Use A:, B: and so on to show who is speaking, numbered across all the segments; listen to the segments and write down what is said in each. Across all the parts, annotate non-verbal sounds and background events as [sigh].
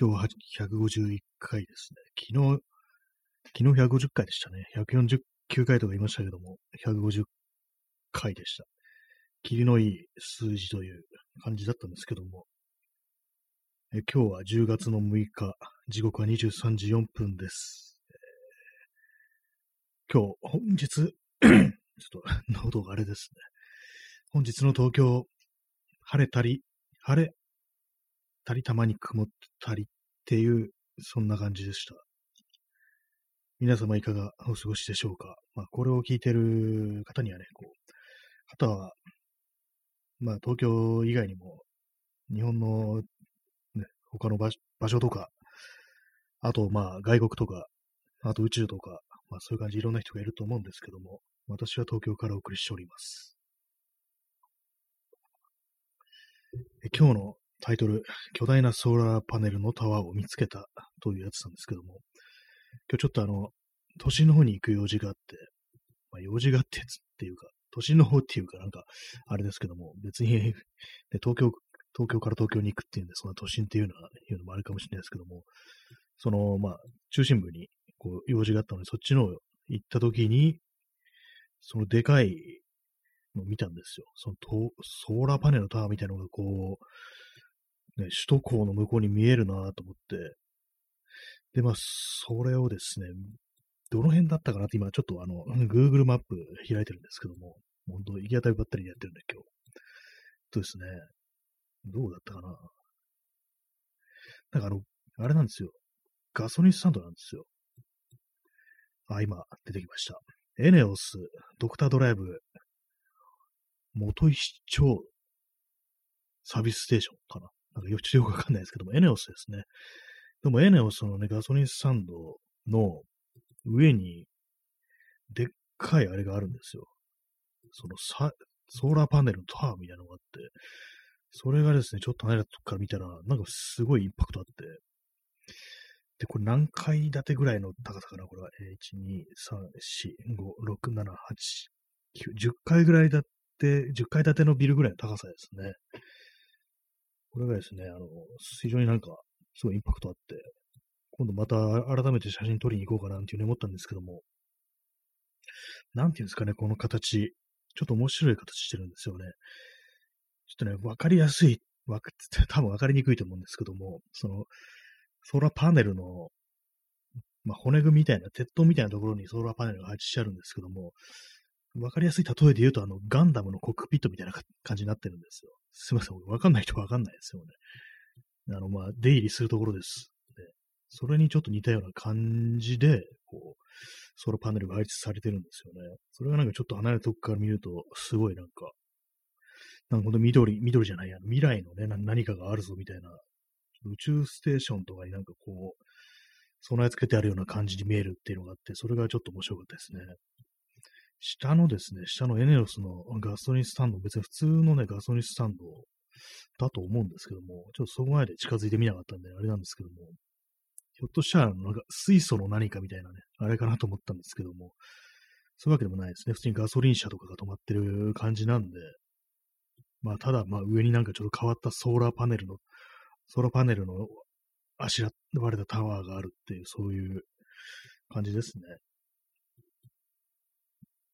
A: 今日は151回ですね。昨日、昨日150回でしたね。149回とか言いましたけども、150回でした。霧のいい数字という感じだったんですけども、え今日は10月の6日、時刻は23時4分です。えー、今日、本日、[clears throat] ちょっと喉があれですね。本日の東京、晴れたり、晴れたり、たまに曇ったりっていう、そんな感じでした。皆様いかがお過ごしでしょうか？まあ、これを聞いてる方にはね、こう、方は、まあ、東京以外にも、日本のね他の場所とか、あと、まあ、外国とか、あと宇宙とか、まあ、そういう感じいろんな人がいると思うんですけども、私は東京からお送りしております。今日のタイトル、巨大なソーラーパネルのタワーを見つけたというやつなんですけども、今日ちょっとあの、都心の方に行く用事があって、まあ、用事があってっていうか、都心の方っていうかなんか、あれですけども、別に東京東京から東京に行くっていうんで、その都心っていうのは、いうのもあるかもしれないですけども、その、まあ、中心部に、こう、用事があったので、そっちの行った時に、そのでかいのを見たんですよ。そのソーラーパネルのタワーみたいなのがこう、ね、首都高の向こうに見えるなと思って、で、まあ、それをですね、どの辺だったかなって今ちょっとあの、[laughs] Google マップ開いてるんですけども、本当行き当たりばったりでやってるんで今日。とですね、どうだったかな。なんかあの、あれなんですよ。ガソリンスタンドなんですよ。あ、今、出てきました。エネオス、ドクタードライブ、元石町サービスステーションかな。なんかよく [laughs] よくわかんないですけども、エネオスですね。でもエネオスのね、ガソリンスタンドの上に、でっかいあれがあるんですよ。そのさ、ソーラーパネルのタワーみたいなのがあって、それがですね、ちょっと離れたとこから見たら、なんかすごいインパクトあって、で、これ何階建てぐらいの高さかなこれは。1、2、3、4、5、6、7、8、9、10階ぐらい建て、10階建てのビルぐらいの高さですね。これがですね、あの、非常になんか、すごいインパクトあって、今度また改めて写真撮りに行こうかなっていうふうに思ったんですけども、なんていうんですかね、この形。ちょっと面白い形してるんですよね。ちょっとね、わかりやすい、わか [laughs] 多分わかりにくいと思うんですけども、その、ソーラーパネルの、まあ、骨組みみたいな、鉄塔みたいなところにソーラーパネルが配置してあるんですけども、わかりやすい例えで言うと、あの、ガンダムのコックピットみたいな感じになってるんですよ。すいません、わかんない人はわかんないですよね。あの、まあ、出入りするところです。でそれにちょっと似たような感じで、こう、ソーラーパネルが配置されてるんですよね。それがなんかちょっと離れたとこから見ると、すごいなんか、なんかほんと緑、緑じゃないや、未来のね、何かがあるぞみたいな、宇宙ステーションとかになんかこう、備え付けてあるような感じに見えるっていうのがあって、それがちょっと面白かったですね。下のですね、下のエネオスのガソリンスタンド、別に普通のね、ガソリンスタンドだと思うんですけども、ちょっとそこまで近づいてみなかったんで、あれなんですけども、ひょっとしたら、なんか水素の何かみたいなね、あれかなと思ったんですけども、そういうわけでもないですね。普通にガソリン車とかが止まってる感じなんで、まあ、ただ、まあ、上になんかちょっと変わったソーラーパネルの、ソーラーパネルのあしらわれたタワーがあるっていう、そういう感じですね。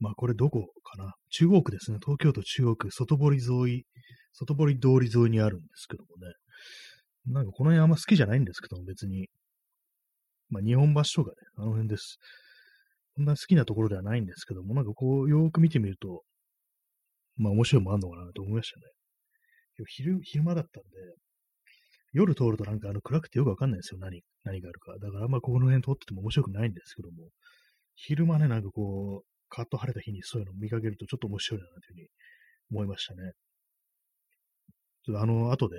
A: まあ、これどこかな？中央区ですね。東京都中央区、外堀沿い、外堀通り沿いにあるんですけどもね。なんかこの辺あんま好きじゃないんですけども、別に。まあ、日本橋とかね、あの辺です。こんな好きなところではないんですけども、なんかこう、よーく見てみると、まあ面白いもあんのかなと思いましたね。昼、昼間だったんで、夜通るとなんかあの暗くてよくわかんないですよ。何、何があるか。だからあんまこの辺通ってても面白くないんですけども、昼間ね、なんかこう、カッと晴れた日にそういうのを見かけるとちょっと面白いなというふうに思いましたね。ちょっとあの、後で、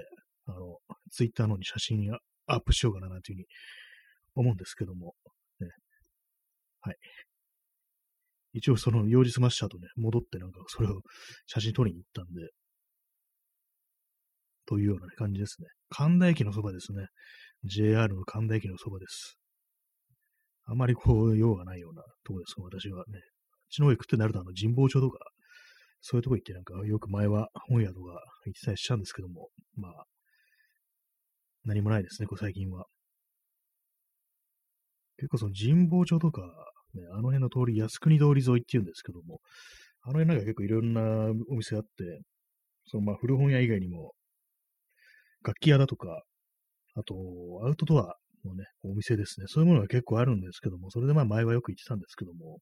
A: あの、ツイッターのに写真アップしようかなというふうに思うんですけども、ね。はい。一応その用事済ました後ね、戻ってなんかそれを写真撮りに行ったんで、というような感じですね。神田駅のそばですね。JR の神田駅のそばです。あまりこう、用がないようなとこです、私はね。ちの方行くってなると、あの、神保町とか、そういうとこ行ってなんか、よく前は本屋とか行ってたりしたんですけども、まあ、何もないですね、こう最近は。結構その神保町とか、ね、あの辺の通り、靖国通り沿いっていうんですけども、あの辺なんか結構いろんなお店があって、そのまあ古本屋以外にも、楽器屋だとか、あと、アウトドアのね、お店ですね。そういうものが結構あるんですけども、それでまあ前はよく行ってたんですけども、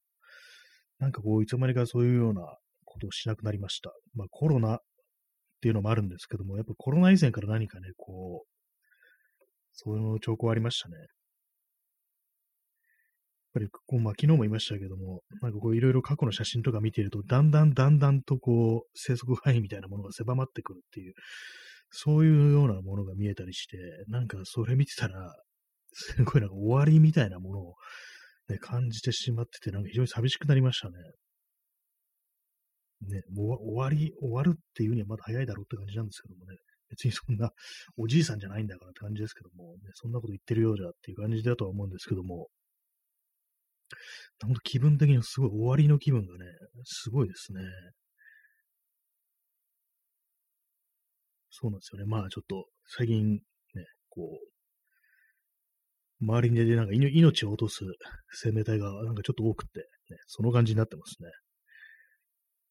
A: なんかこう、いつの間にかそういうようなことをしなくなりました。まあコロナっていうのもあるんですけども、やっぱコロナ以前から何かね、こう、そういう兆候ありましたね。やっぱり、こうまあ、昨日も言いましたけども、なんかこういろいろ過去の写真とか見ていると、だんだんだんだんとこう、生息範囲みたいなものが狭まってくるっていう、そういうようなものが見えたりして、なんかそれ見てたら、すごいなんか終わりみたいなものを、ね、感じてしまってて、なんか非常に寂しくなりましたね。ね、もう終わり、終わるっていうにはまだ早いだろうって感じなんですけどもね。別にそんなおじいさんじゃないんだからって感じですけども、ね、そんなこと言ってるようじゃっていう感じだとは思うんですけども、本当気分的にはすごい終わりの気分がね、すごいですね。そうなんですよね。まあちょっと最近ね、こう、周りにでなんか命を落とす生命体がなんかちょっと多くて、ね、その感じになってますね。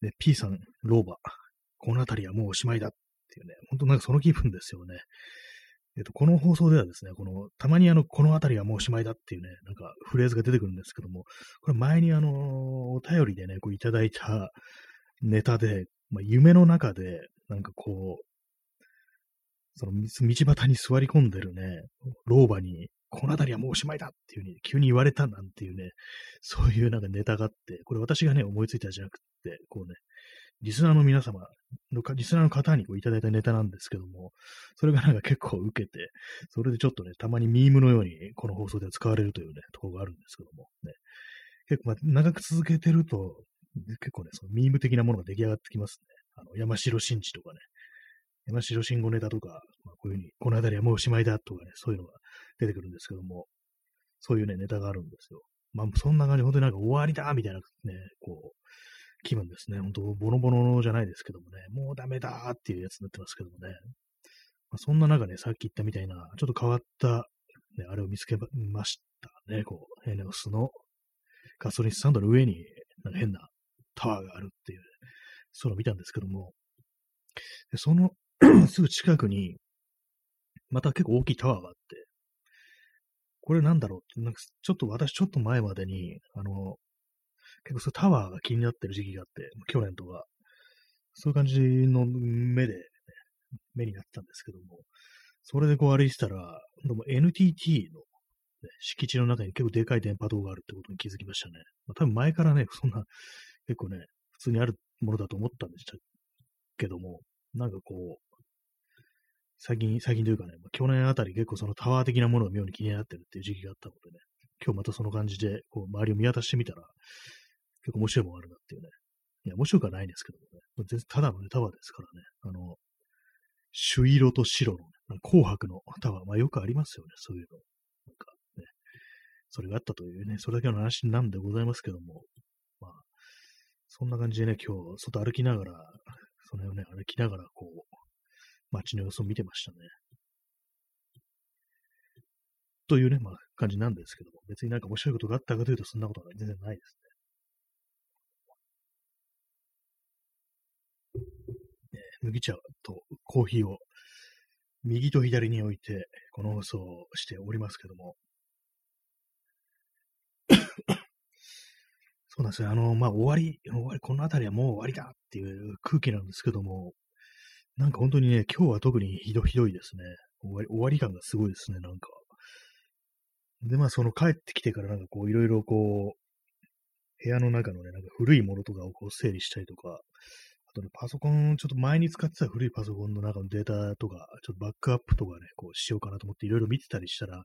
A: で、P さん、老婆、この辺りはもうおしまいだっていうね、本当なんかその気分ですよね。えっと、この放送ではですね、この、たまにあの、この辺りはもうおしまいだっていうね、なんかフレーズが出てくるんですけども、これ前にあの、お便りでね、こういただいたネタで、まあ、夢の中で、なんかこう、その道端に座り込んでるね、老婆に、この辺りはもうおしまいだっていう風に急に言われたなんていうね、そういうなんかネタがあって、これ私がね、思いついたじゃなくて、こうね、リスナーの皆様の、リスナーの方にこういただいたネタなんですけども、それがなんか結構受けて、それでちょっとね、たまにミームのようにこの放送では使われるというね、ところがあるんですけども、ね、結構まあ長く続けてると、結構ね、そのミーム的なものが出来上がってきますね。あの、山城新地とかね、山城慎吾ネタとか、まあ、こういうふうに、この辺りはもうおしまいだとかね、そういうのが出てくるんですけども、そういうね、ネタがあるんですよ。まあ、そんな感じ、本当になんか終わりだみたいなね、こう、気分ですね。本当ボロボロじゃないですけどもね、もうダメだっていうやつになってますけどもね。まあ、そんな中ね、さっき言ったみたいな、ちょっと変わった、ね、あれを見つけましたね。こう、エネオスのガソリンスタンドの上に、なんか変なタワーがあるっていう、そういうの見たんですけども、でその [clears throat] すぐ近くに、また結構大きいタワーがあって、これなんだろう、なんかちょっと私ちょっと前までに、あの、結構そうタワーが気になってる時期があって、去年とか、そういう感じの目で、ね、目になったんですけども、それでこう歩いてたら、どうも NTT の、ね、敷地の中に結構でかい電波塔があるってことに気づきましたね。まあ、多分前からね、そんな、結構ね、普通にあるものだと思ったんでしたけども、なんかこう、最近、最近というかね、まあ、去年あたり結構そのタワー的なものが妙に気になってるっていう時期があったのでね、今日またその感じで、こう、周りを見渡してみたら、結構面白いものがあるなっていうね。いや、面白くはないんですけどもね。全然ただのね、タワーですからね。あの、朱色と白の、ね、紅白のタワー、まあよくありますよね、そういうの。なんかね、それがあったというね、それだけの話なんでございますけども、まあ、そんな感じでね、今日、外歩きながら、その辺をね、歩きながら、こう、街の様子を見てましたね。というね、まあ、感じなんですけども、別になんか面白いことがあったかというと、そんなことは全然ないですね。麦茶とコーヒーを右と左に置いて、この放送をしておりますけども。そうなんですよ。あの、まあ、終わり、終わり、この辺りはもう終わりだっていう空気なんですけども、なんか本当にね、今日は特にひどひどいですね。終わり、終わり感がすごいですね、なんか。で、まあ、その帰ってきてからなんかこう、いろいろこう、部屋の中のね、なんか古いものとかをこう整理したりとか、あとね、パソコン、ちょっと前に使ってた古いパソコンの中のデータとか、ちょっとバックアップとかね、こうしようかなと思っていろいろ見てたりしたら、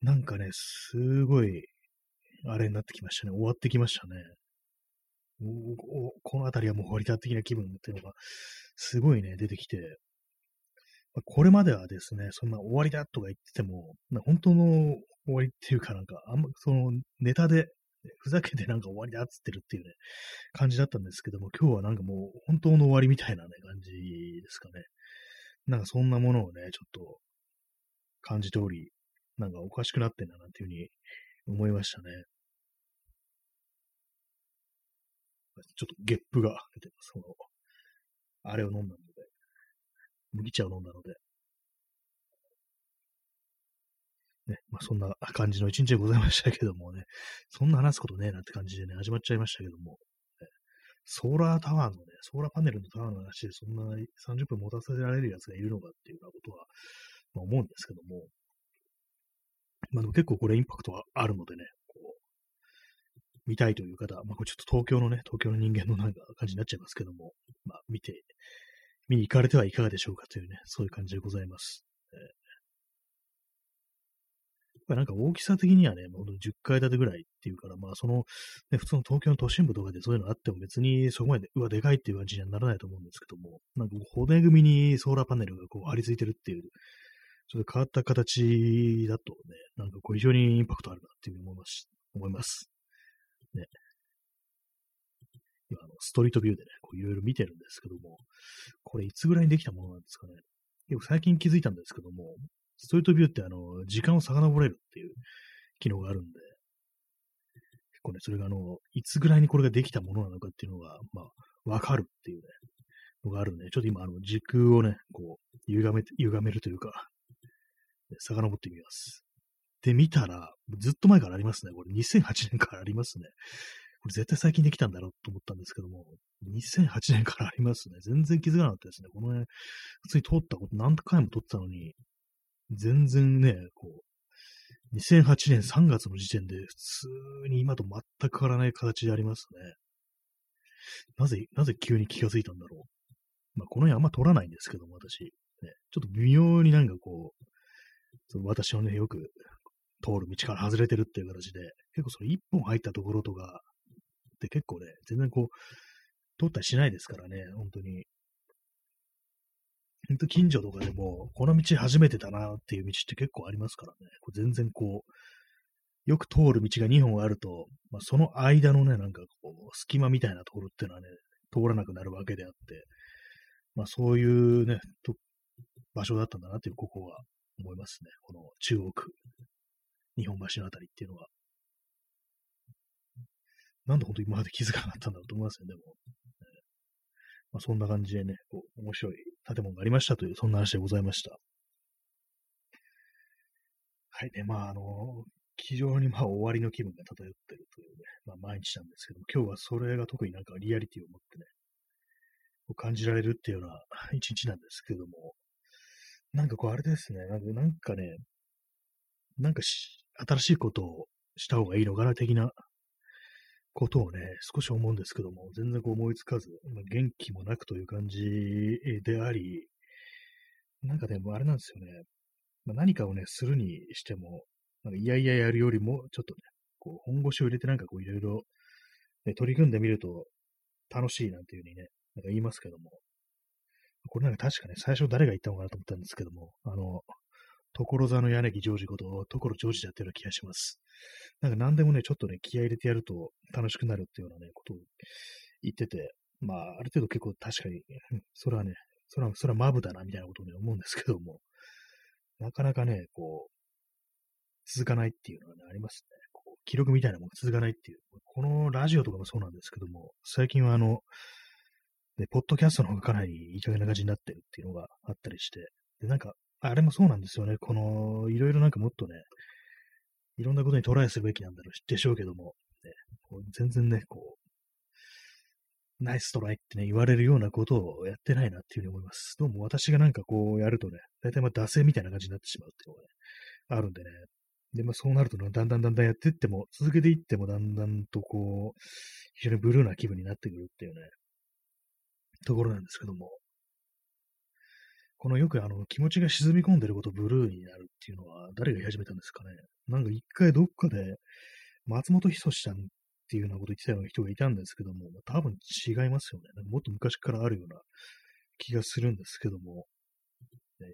A: なんかね、すごい、あれになってきましたね。終わってきましたね。おこの辺りはもう終わりだ的な気分っていうのが、すごいね、出てきて、これまではですね、そんな終わりだとか言ってても、本当の終わりっていうかなんか、あんま、そのネタで、ふざけてなんか終わりだっつってるっていうね、感じだったんですけども、今日はなんかもう本当の終わりみたいなね、感じですかね。なんかそんなものをね、ちょっと感じており、なんかおかしくなってんだなっていうふうに思いましたね。ちょっとゲップが出てます。その、あれを飲んだので、麦茶を飲んだので、ね、まあそんな感じの一日でございましたけどもね、そんな話すことねえなって感じでね、始まっちゃいましたけども、ね、ソーラータワーのね、ソーラーパネルのタワーの話でそんな30分持たせられるやつがいるのかっていうようなことは、まあ、思うんですけども、まあでも結構これインパクトはあるのでね、見たいという方、まあこれちょっと東京のね、東京の人間のなんか感じになっちゃいますけども、まあ見て、見に行かれてはいかがでしょうかというね、そういう感じでございます。えーぱなんか大きさ的にはね、10階建てぐらいっていうから、まあその、ね、普通の東京の都心部とかでそういうのあっても別にそこまで、うわ、でかいっていう感じにはならないと思うんですけども、なんか骨組みにソーラーパネルがこう張り付いてるっていう、ちょっと変わった形だとね、なんかこう非常にインパクトあるなっていうふうに思います。思います。ね。今、あの、ストリートビューでね、こういろいろ見てるんですけども、これいつぐらいにできたものなんですかね。結構最近気づいたんですけども、ストリートビューってあの、時間を遡れるっていう機能があるんで、結構ね、それがあの、いつぐらいにこれができたものなのかっていうのが、まあ、わかるっていうね、のがあるんで、ちょっと今、あの、時空をね、こう、歪め、歪めるというか、ね、遡ってみます。で、見たら、ずっと前からありますね。これ2008年からありますね。これ絶対最近できたんだろうと思ったんですけども、2008年からありますね。全然気づかなかったですね。このね、普通に通ったこと何回も通ったのに、全然ね、こう、2008年3月の時点で普通に今と全く変わらない形でありますね。なぜ、なぜ急に気がついたんだろう。まあ、この辺あんま取らないんですけども、私。ね、ちょっと微妙になんかこう、その私のね、よく通る道から外れてるっていう形で、結構その一本入ったところとか、って結構ね、全然こう、通ったりしないですからね、本当に。ほんと近所とかでも、この道初めてだなっていう道って結構ありますからね。これ全然こう、よく通る道が2本あると、まあ、その間のね、なんかこう、隙間みたいなところっていうのはね、通らなくなるわけであって、まあそういうね、と場所だったんだなっていう、ここは思いますね。この中央区、日本橋のあたりっていうのは。なんで本当に今まで気づかなかったんだろうと思いますよ、でも。まあ、そんな感じでね、こう、面白い建物がありましたという、そんな話でございました。はいね、まあ、あの、非常にまあ終わりの気分が漂ってるというね、まあ毎日なんですけども、今日はそれが特になんかリアリティを持ってね、感じられるっていうような一日なんですけども、なんかこうあれですね、なんかなんかね、なんかし新しいことをした方がいいのかな的なことをね、少し思うんですけども、全然こう思いつかず、元気もなくという感じであり、なんかでもあれなんですよね、まあ、何かをね、するにしても、なんかいやいややるよりも、ちょっとね、こう本腰を入れてなんかこういろいろ、取り組んでみると楽しいなんていうふうにね、なんか言いますけども、これなんか確かね、最初誰が言ったのかなと思ったんですけども、あの、所沢の柳ジョージこと、所ジョージだったような気がします。なんか何でもね、ちょっとね、気合入れてやると楽しくなるっていうようなね、ことを言ってて、まあ、ある程度結構確かに、それはね、それは、それはマブだな、みたいなことをね、思うんですけども、なかなかね、こう、続かないっていうのはね、ありますね。こう記録みたいなものが続かないっていう。このラジオとかもそうなんですけども、最近はあの、で、ポッドキャストの方がかなりいい加減な感じになってるっていうのがあったりして、で、なんか、あれもそうなんですよね。この、いろいろなんかもっとね、いろんなことにトライするべきなんだろうでしょうけども、ね、こう全然ね、こう、ナイストライってね、言われるようなことをやってないなっていうふうに思います。どうも私がなんかこうやるとね、大体まあ惰性みたいな感じになってしまうっていうのがね、あるんでね。で、まあそうなるとね、だんだんだんだんやっていっても、続けていってもだんだんとこう、非常にブルーな気分になってくるっていうね、ところなんですけども、このよくあの気持ちが沈み込んでることブルーになるっていうのは誰が言い始めたんですかね。なんか一回どっかで松本人志さんっていうようなこと言ってたような人がいたんですけども、多分違いますよね。もっと昔からあるような気がするんですけども、ね、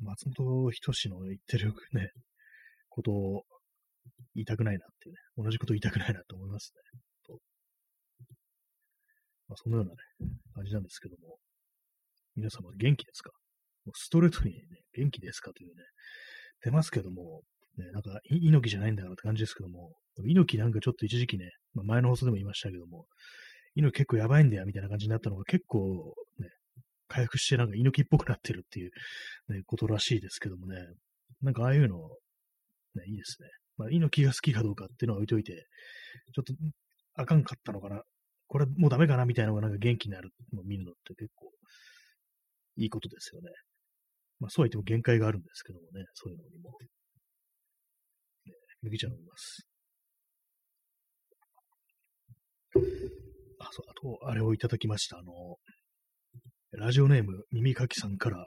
A: 松本人志の言ってるね、ことを言いたくないなっていうね、同じこと言いたくないなと思いますね。まあ、そのようなね、感じなんですけども、皆様元気ですか？もうストレートにね、元気ですか？というね、出ますけども、ね、なんか、猪木じゃないんだからって感じですけども、猪木なんかちょっと一時期ね、まあ、前の放送でも言いましたけども、猪木結構やばいんだよみたいな感じになったのが結構ね、回復してなんか猪木っぽくなってるっていう、ね、ことらしいですけどもね、なんかああいうの、ね、いいですね。まあ、猪木が好きかどうかっていうのは置いといて、ちょっとあかんかったのかな、これもうダメかなみたいなのがなんか元気になるのを見るのって結構いいことですよね。まあそうは言っても限界があるんですけどもね、そういうのにも。ね、麦茶飲みます。あ、そう、あと、あれをいただきました。あの、ラジオネーム、耳かきさんから、えー、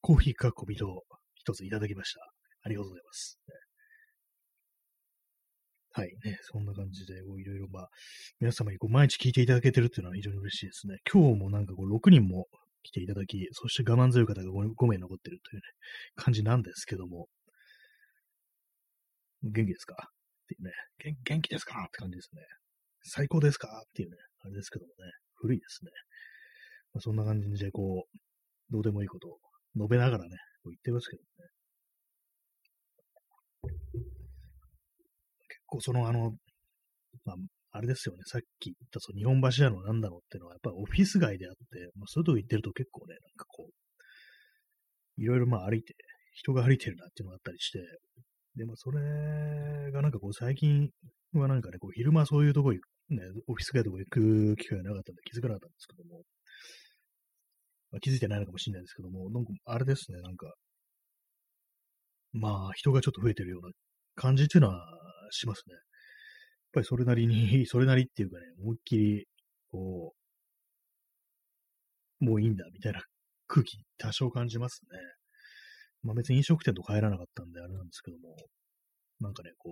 A: コーヒーかこびと一ついただきました。ありがとうございます。はいね、そんな感じで、いろいろ、まあ、皆様にこう毎日聞いていただけてるっていうのは非常に嬉しいですね。今日もなんかこう6人も来ていただき、そして我慢強い方が 5, 5名残ってるというね、感じなんですけども、元気ですか？っていうね、元気ですか？って感じですね。最高ですか？っていうね、あれですけどもね、古いですね。まあ、そんな感じで、こう、どうでもいいことを述べながらね、こう言ってますけどね。結構その、あの、まあ、あれですよね、さっき言ったその日本橋なのなんだろうっていうのは、やっぱりオフィス街であって、まあ、そういうとこ行ってると結構ね、なんかこう、いろいろまあ歩いて、人が歩いてるなっていうのがあったりして、で、まあそれがなんかこう最近はなんかね、こう昼間そういうとこ行くね、オフィス街とか行く機会がなかったんで気づかなかったんですけども、まあ、気づいてないのかもしれないですけども、なんかあれですね、なんか、まあ人がちょっと増えてるような感じっていうのはしますね。やっぱりそれなりに、[laughs] それなりっていうかね、思いっきり、こう、もういいんだみたいな空気多少感じますね。まあ別に飲食店と帰らなかったんであれなんですけども、なんかね、こ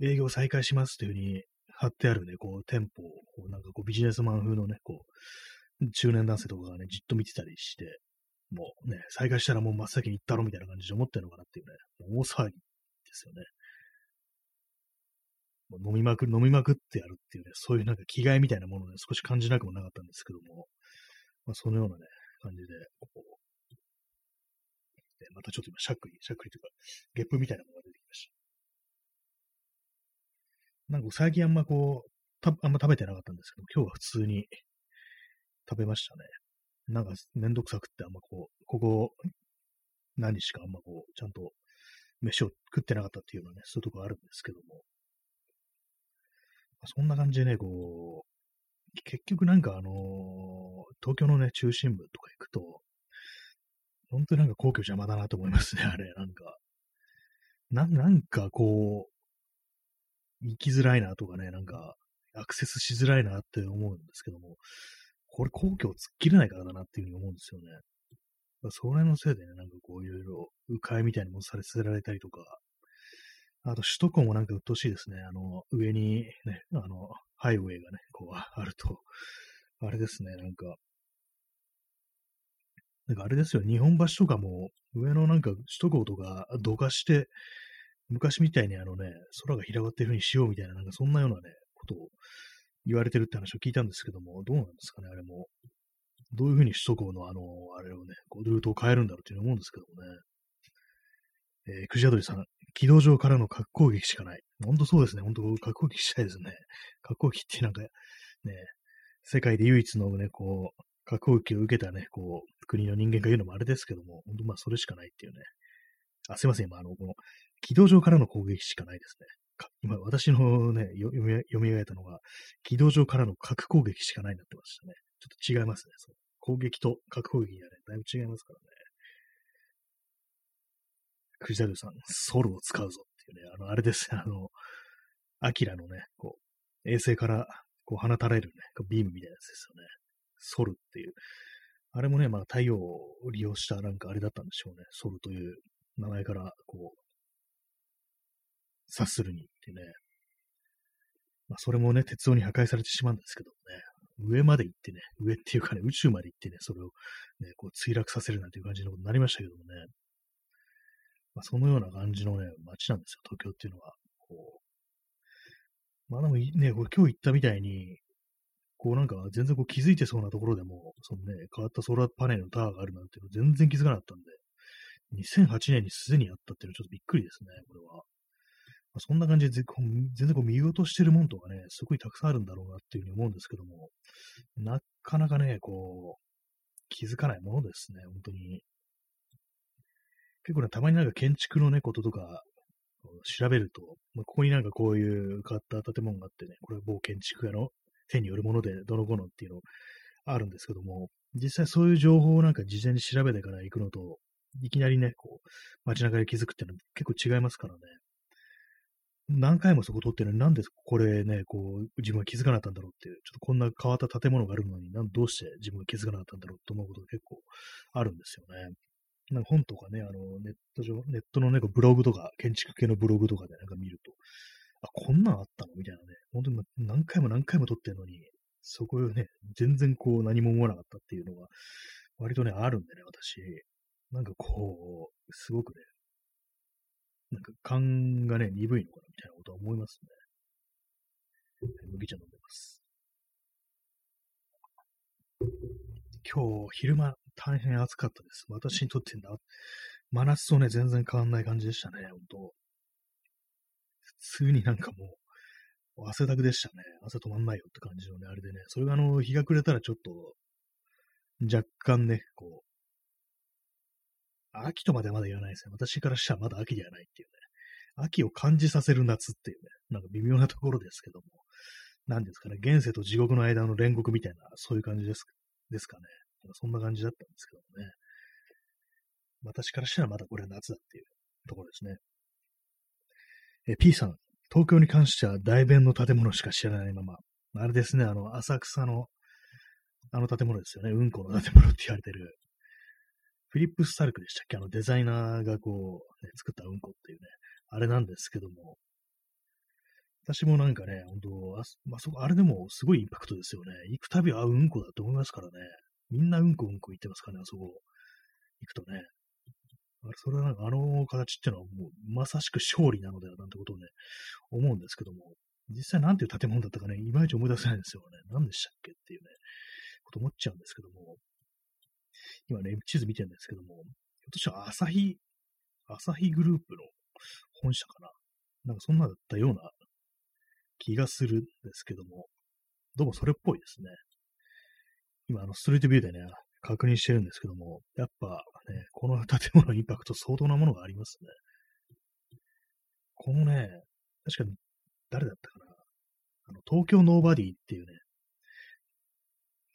A: う、営業再開しますっていうふうに貼ってあるね、こう、店舗を、なんかこう、ビジネスマン風のね、こう、中年男性とかがね、じっと見てたりして、もうね、再開したらもう真っ先に行ったろみたいな感じで思ってるのかなっていうね、大騒ぎですよね。もう飲みまくる、飲みまくってやるっていうね、そういうなんか気概みたいなものをね、少し感じなくもなかったんですけども、まあ、そのようなね、感じで、こう、またちょっと今、しゃっくり、しゃっくりというか、ゲップみたいなものが出てきました。なんか最近あんまこう、たあんま食べてなかったんですけど、今日は普通に食べましたね。なんかめんどくさくってあんまこう、ここ何日かあんまこう、ちゃんと飯を食ってなかったっていうのはね、そういうとこあるんですけども。そんな感じでね、こう、結局なんかあのー、東京のね、中心部とか行くと、本当になんか皇居邪魔だなと思いますね、あれ、なんか。な、なんかこう、行きづらいなとかね、なんか、アクセスしづらいなって思うんですけども、これ皇居を突っ切れないからだなっていうふうに思うんですよね。それのせいでね、なんかこういろいろ、迂回みたいにもされせられたりとか、あと首都高もなんか鬱陶しいですね。あの、上にね、あの、ハイウェイがね、こうあると、あれですね、なんか、なんかあれですよ、日本橋とかも、上のなんか首都高とかどかして、昔みたいにあのね、空が広がってる風にしようみたいな、なんかそんなようなね、ことを言われてるって話を聞いたんですけども、どうなんですかね、あれも。どういう風に首都高のあの、あれをね、こうルートを変えるんだろうっていう思うんですけどもね。えー、クジアドリさん、軌道上からの核攻撃しかない。ほんとそうですね。ほんと核攻撃したいですね。核攻撃ってなんか、ね、世界で唯一のね、こう、核攻撃を受けたね、こう、国の人間が言うのもあれですけども、本当まあそれしかないっていうね。あ、すいません、今、あの、この、軌道上からの攻撃しかないですね。今、私のね、読み読み上げたのが、軌道上からの核攻撃しかないになってましたね。ちょっと違いますね。そ攻撃と核攻撃がね、だいぶ違いますからね。クジャルさん、ソルを使うぞっていうね、あの、あれですね、[laughs] あの、アキラのね、こう、衛星からこう放たれるね、ビームみたいなやつですよね。ソルっていう。あれもね、まあ太陽を利用したなんかあれだったんでしょうね。ソルという名前からこう、察するにってね。まあそれもね、鉄道に破壊されてしまうんですけどね。上まで行ってね、上っていうかね、宇宙まで行ってね、それをね、こう墜落させるなんていう感じのことになりましたけどもね。まあ、そのような感じのね、街なんですよ、東京っていうのは。こうまあでもね、これ今日言ったみたいに、こうなんか全然こう気づいてそうなところでも、そのね、変わったソーラーパネルのタワーがあるなんていうの全然気づかなかったんで、2008年にすでにあったっていうのはちょっとびっくりですね、これは。まあ、そんな感じで全然こう見落としてるもんとかね、すごいたくさんあるんだろうなっていうふうに思うんですけども、なかなかね、こう、気づかないものですね、本当に。結構ね、たまになんか建築のね、こととか、調べると、まあ、ここになんかこういう変わった建物があってね、これは某建築家の手によるものでどのこのっていうのあるんですけども、実際そういう情報をなんか事前に調べてから行くのと、いきなりね、こう、街中で気づくっていうのは結構違いますからね。何回もそこ通ってるのになんでこれね、こう、自分は気づかなかったんだろうっていう、ちょっとこんな変わった建物があるのに、どうして自分は気づかなかったんだろうと思うことが結構あるんですよね。なんか本とかね、あの、ネット上、ネットのね、ブログとか、建築系のブログとかでなんか見ると、あ、こんなんあったの？みたいなね、本当に何回も何回も撮ってるのに、そこをね、全然こう何も思わなかったっていうのが、割とね、あるんでね、私。なんかこう、すごくね、なんか勘がね、鈍いのかなみたいなことは思いますね。麦茶飲んでます。今日、昼間、大変暑かったです。私にとってな、真夏とね、全然変わんない感じでしたね、本当普通になんかもう、汗だくでしたね。汗止まんないよって感じのね、あれでね、それがあの、日が暮れたらちょっと、若干ね、こう、秋とまでまだ言わないですね。私からしたらまだ秋ではないっていうね。秋を感じさせる夏っていうね、なんか微妙なところですけども、何ですかね、現世と地獄の間の煉獄みたいな、そういう感じですですかね。そんな感じだったんですけどもね。私からしたらまだこれは夏だっていうところですね。え、P さん、東京に関しては大弁の建物しか知らないまま、あれですね、あの、浅草の、あの建物ですよね、うんこの建物って言われてる、フィリップ・スタルクでしたっけ？あのデザイナーがこう、ね、作ったうんこっていうね、あれなんですけども、私もなんかね、本当あ、まあ、そこ、あれでもすごいインパクトですよね。行くたび、あ、うんこだと思いますからね。みんなうんこうんこ言ってますからね、あそこ。行くとね。あれ、それはなんかあの形っていうのはもうまさしく勝利なのではなんてことをね、思うんですけども、実際なんていう建物だったかね、いまいち思い出せないんですよね。何でしたっけっていうね、こと思っちゃうんですけども、今ね、地図見てるんですけども、ひょっとしたら朝日、朝日グループの本社かな。なんかそんなだったような気がするんですけども、どうもそれっぽいですね。今、あの、ストリートビューでね、確認してるんですけども、やっぱね、この建物のインパクト相当なものがありますね。このね、確かに誰だったかな。あの、東京ノーバディっていうね、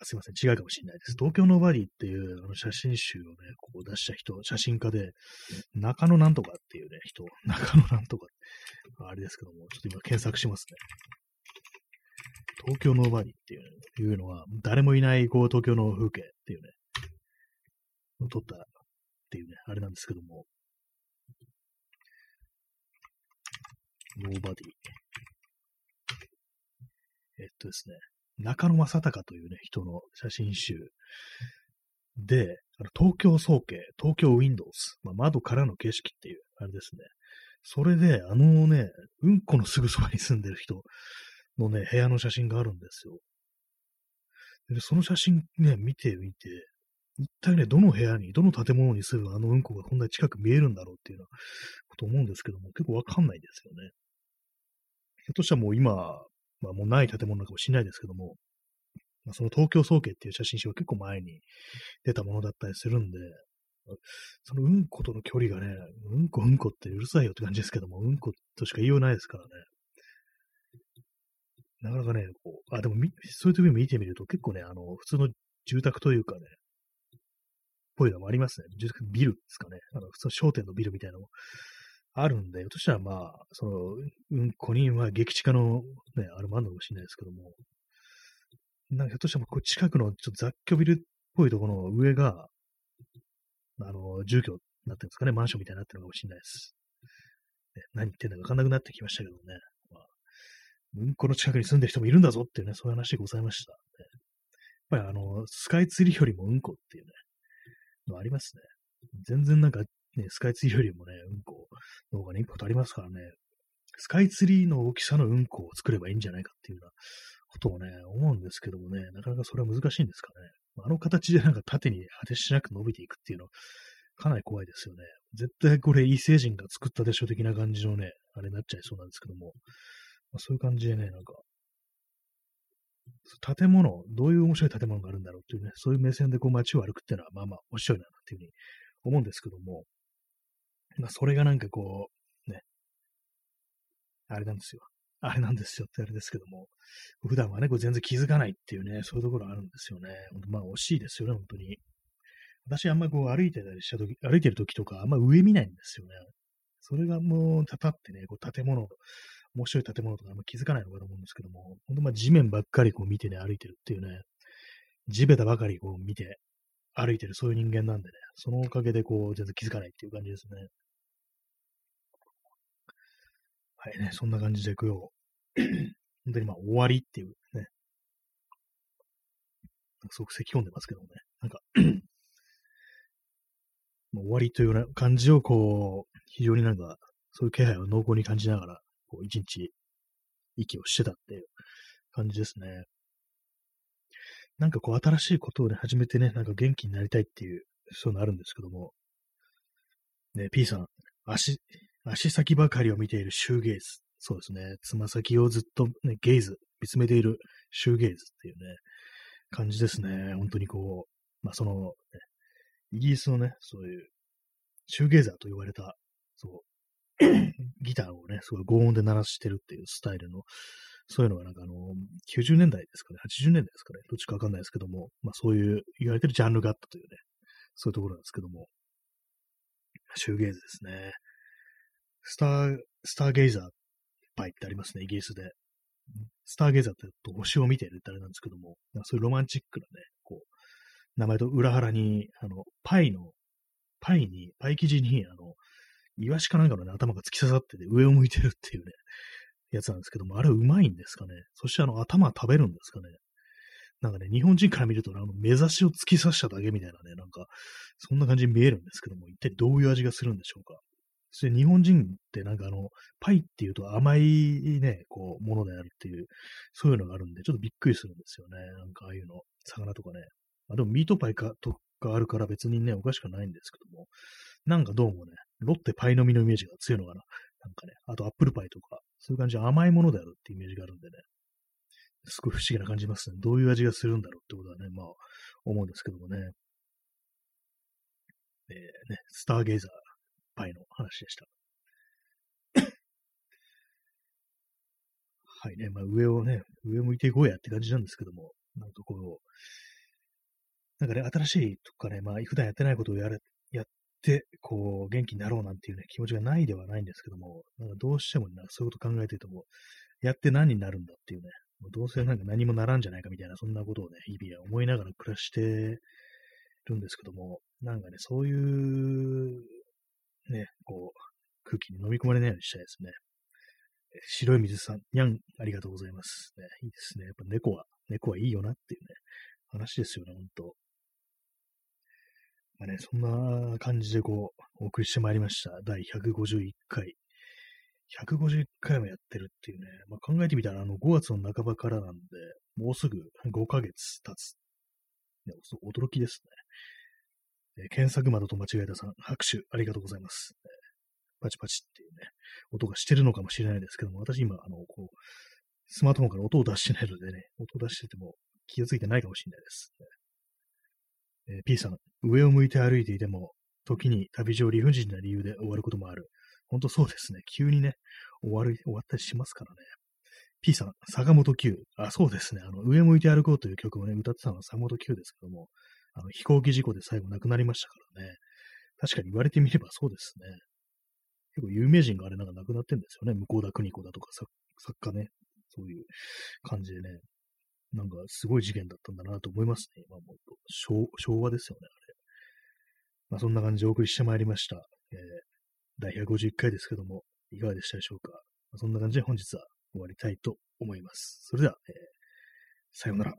A: すいません、違うかもしれないです。東京 Nobody っていうあの写真集をね、ここ出した人、写真家で、中野なんとかっていうね、人、中野なんとか、あれですけども、ちょっと今検索しますね。東京 Nobody っていうのは、誰もいないこう東京の風景っていうね、撮ったっていうね、あれなんですけども、 Nobody。えっとですね、中野正隆というね、人の写真集で、あの東京総計、東京 Windows、まあ、窓からの景色っていう、あれですね。それで、あのね、うんこのすぐそばに住んでる人のね、部屋の写真があるんですよ。で、その写真ね、見てみて、一体ね、どの部屋に、どの建物に住むあのうんこがこんなに近く見えるんだろうっていうようなこと思うんですけども、結構わかんないですよね。ひょっとしたらもう今、まあもうない建物かもしれないですけども、まあ、その東京総計っていう写真集は結構前に出たものだったりするんで、そのうんことの距離がね、うんこうんこってうるさいよって感じですけども、うんことしか言いようないですからね。なかなかね、こう、あ、でもそういう時も見てみると結構ね、あの、普通の住宅というかね、ぽいのもありますね。住宅ビルですかね。あの、普通の商店のビルみたいなのもあるんで、としたらまあ、その、うんこに、まあ、激地下のね、あれもあるのかもしれないですけども、なんかひょっとしたらこう近くのちょっと雑居ビルっぽいところの上が、あの、住居になってるんですかね、マンションみたいになってるのかもしれないです。ね、何言ってんだかわかんなくなってきましたけどね。うんこの近くに住んでる人もいるんだぞっていうね、そういう話でございました、ね。やっぱりあの、スカイツリーよりもうんこっていうね、のありますね。全然なんかね、スカイツリーよりもね、うんこの方がね、インパクトありますからね、スカイツリーの大きさのうんこを作ればいいんじゃないかっていうようなことをね、思うんですけどもね、なかなかそれは難しいんですかね。あの形でなんか縦に果てしなく伸びていくっていうのは、かなり怖いですよね。絶対これ異星人が作ったでしょ的な感じのね、あれになっちゃいそうなんですけども、そういう感じでね、なんか、建物、どういう面白い建物があるんだろうっていうね、そういう目線でこう街を歩くっていうのは、まあまあ面白いなっていうふうに思うんですけども、まあそれがなんかこう、ね、あれなんですよ。あれなんですよってあれですけども、普段はね、こう全然気づかないっていうね、そういうところあるんですよね。まあ惜しいですよね、本当に。私あんまこう歩いてたりした時、歩いてる時とかあんま上見ないんですよね。それがもう、たたってね、こう建物、面白い建物とかあんま気づかないのかと思うんですけども、本当まあ地面ばっかりこう見てね、歩いてるっていうね、地べたばかりこう見て歩いてるそういう人間なんでね、そのおかげでこう全然気づかないっていう感じですね。はいね、そんな感じで今日、[coughs] 本当にまあ終わりっていうね、すごく咳込んでますけどもね、なんか [coughs] 終わりというような感じをこう、非常になんか、そういう気配を濃厚に感じながら、こう、一日、息をしてたっていう感じですね。なんかこう、新しいことをね、始めてね、なんか元気になりたいっていう、そういうのあるんですけども、ね、P さん、足、足先ばかりを見ているシューゲイズ。そうですね。つま先をずっとね、ゲイズ、見つめているシューゲイズっていうね、感じですね。本当にこう、まあその、ね、イギリスのね、そういう、シューゲイザーと言われた、そう、[clears throat] ギターをね、すごい高音で鳴らしてるっていうスタイルの、そういうのがなんかあの、90年代ですかね、80年代ですかね、どっちかわかんないですけども、まあそういう言われてるジャンルがあったというね、そういうところなんですけども、シューゲイズですね。スター、スターゲイザーパイってありますね、イギリスで。スターゲイザーってと星を見てるってあれなんですけども、そういうロマンチックなね、こう、名前と裏腹に、あの、パイの、パイに、パイ生地に、あの、イワシかなんかのね、頭が突き刺さってて、上を向いてるっていうね、やつなんですけども、あれうまいんですかね。そしてあの、頭食べるんですかね。なんかね、日本人から見ると、あの、目指しを突き刺しただけみたいなね、なんか、そんな感じに見えるんですけども、一体どういう味がするんでしょうか。そして日本人ってなんかあの、パイっていうと甘いね、こう、ものであるっていう、そういうのがあるんで、ちょっとびっくりするんですよね。なんかああいうの、魚とかね。まあ、でもミートパイかとかあるから別にね、おかしくないんですけども、なんかどうもね、ロッテパイの実のイメージが強いのかな。なんかね、あとアップルパイとか、そういう感じで甘いものであるってイメージがあるんでね、すごい不思議な感じますね。どういう味がするんだろうってことはね、まあ、思うんですけどもね。えー、ね、スターゲイザーパイの話でした。[coughs] はいね、まあ上をね、上向いていこうやって感じなんですけども、なんかこう、なんかね、新しいとかね、まあ、普段やってないことをやれ、こう、元気になろうなんていうね、気持ちがないではないんですけども、なんかどうしてもね、そういうこと考えてるとも、やって何になるんだっていうね、もうどうせなんか何もならんじゃないかみたいな、そんなことをね、日々は思いながら暮らしてるんですけども、なんかね、そういう、ね、こう、空気に飲み込まれないようにしたいですね。白い水さん、にゃん、ありがとうございます。ね、いいですね。やっぱ猫は、猫はいいよなっていうね、話ですよね、ほんと。ね、そんな感じでこう、お送りしてまいりました。第151回。151回もやってるっていうね、まあ、考えてみたら、あの、5月の半ばからなんで、もうすぐ5ヶ月経つ。ね、驚きですね。え検索窓と間違えたさん、拍手ありがとうございます。えパチパチっていうね、音がしてるのかもしれないですけども、私今、あの、こう、スマートフォンから音を出してないのでね、音を出してても気がついてないかもしれないです。えー、P さん、上を向いて歩いていても、時に旅上理不尽な理由で終わることもある。ほんとそうですね。急にね、終わる、終わったりしますからね。P さん、坂本九。あ、そうですね。あの、上向いて歩こうという曲をね、歌ってたのは坂本九ですけども、あの、飛行機事故で最後亡くなりましたからね。確かに言われてみればそうですね。結構有名人があれなんか亡くなってんですよね。向田邦子だとか作家ね。そういう感じでね。なんかすごい事件だったんだなと思いますね。今も昭昭和ですよね、あれ。まあそんな感じでお送りしてまいりました。えー、第151回ですけども、いかがでしたでしょうか。まあ、そんな感じで本日は終わりたいと思います。それでは、えー、さようなら。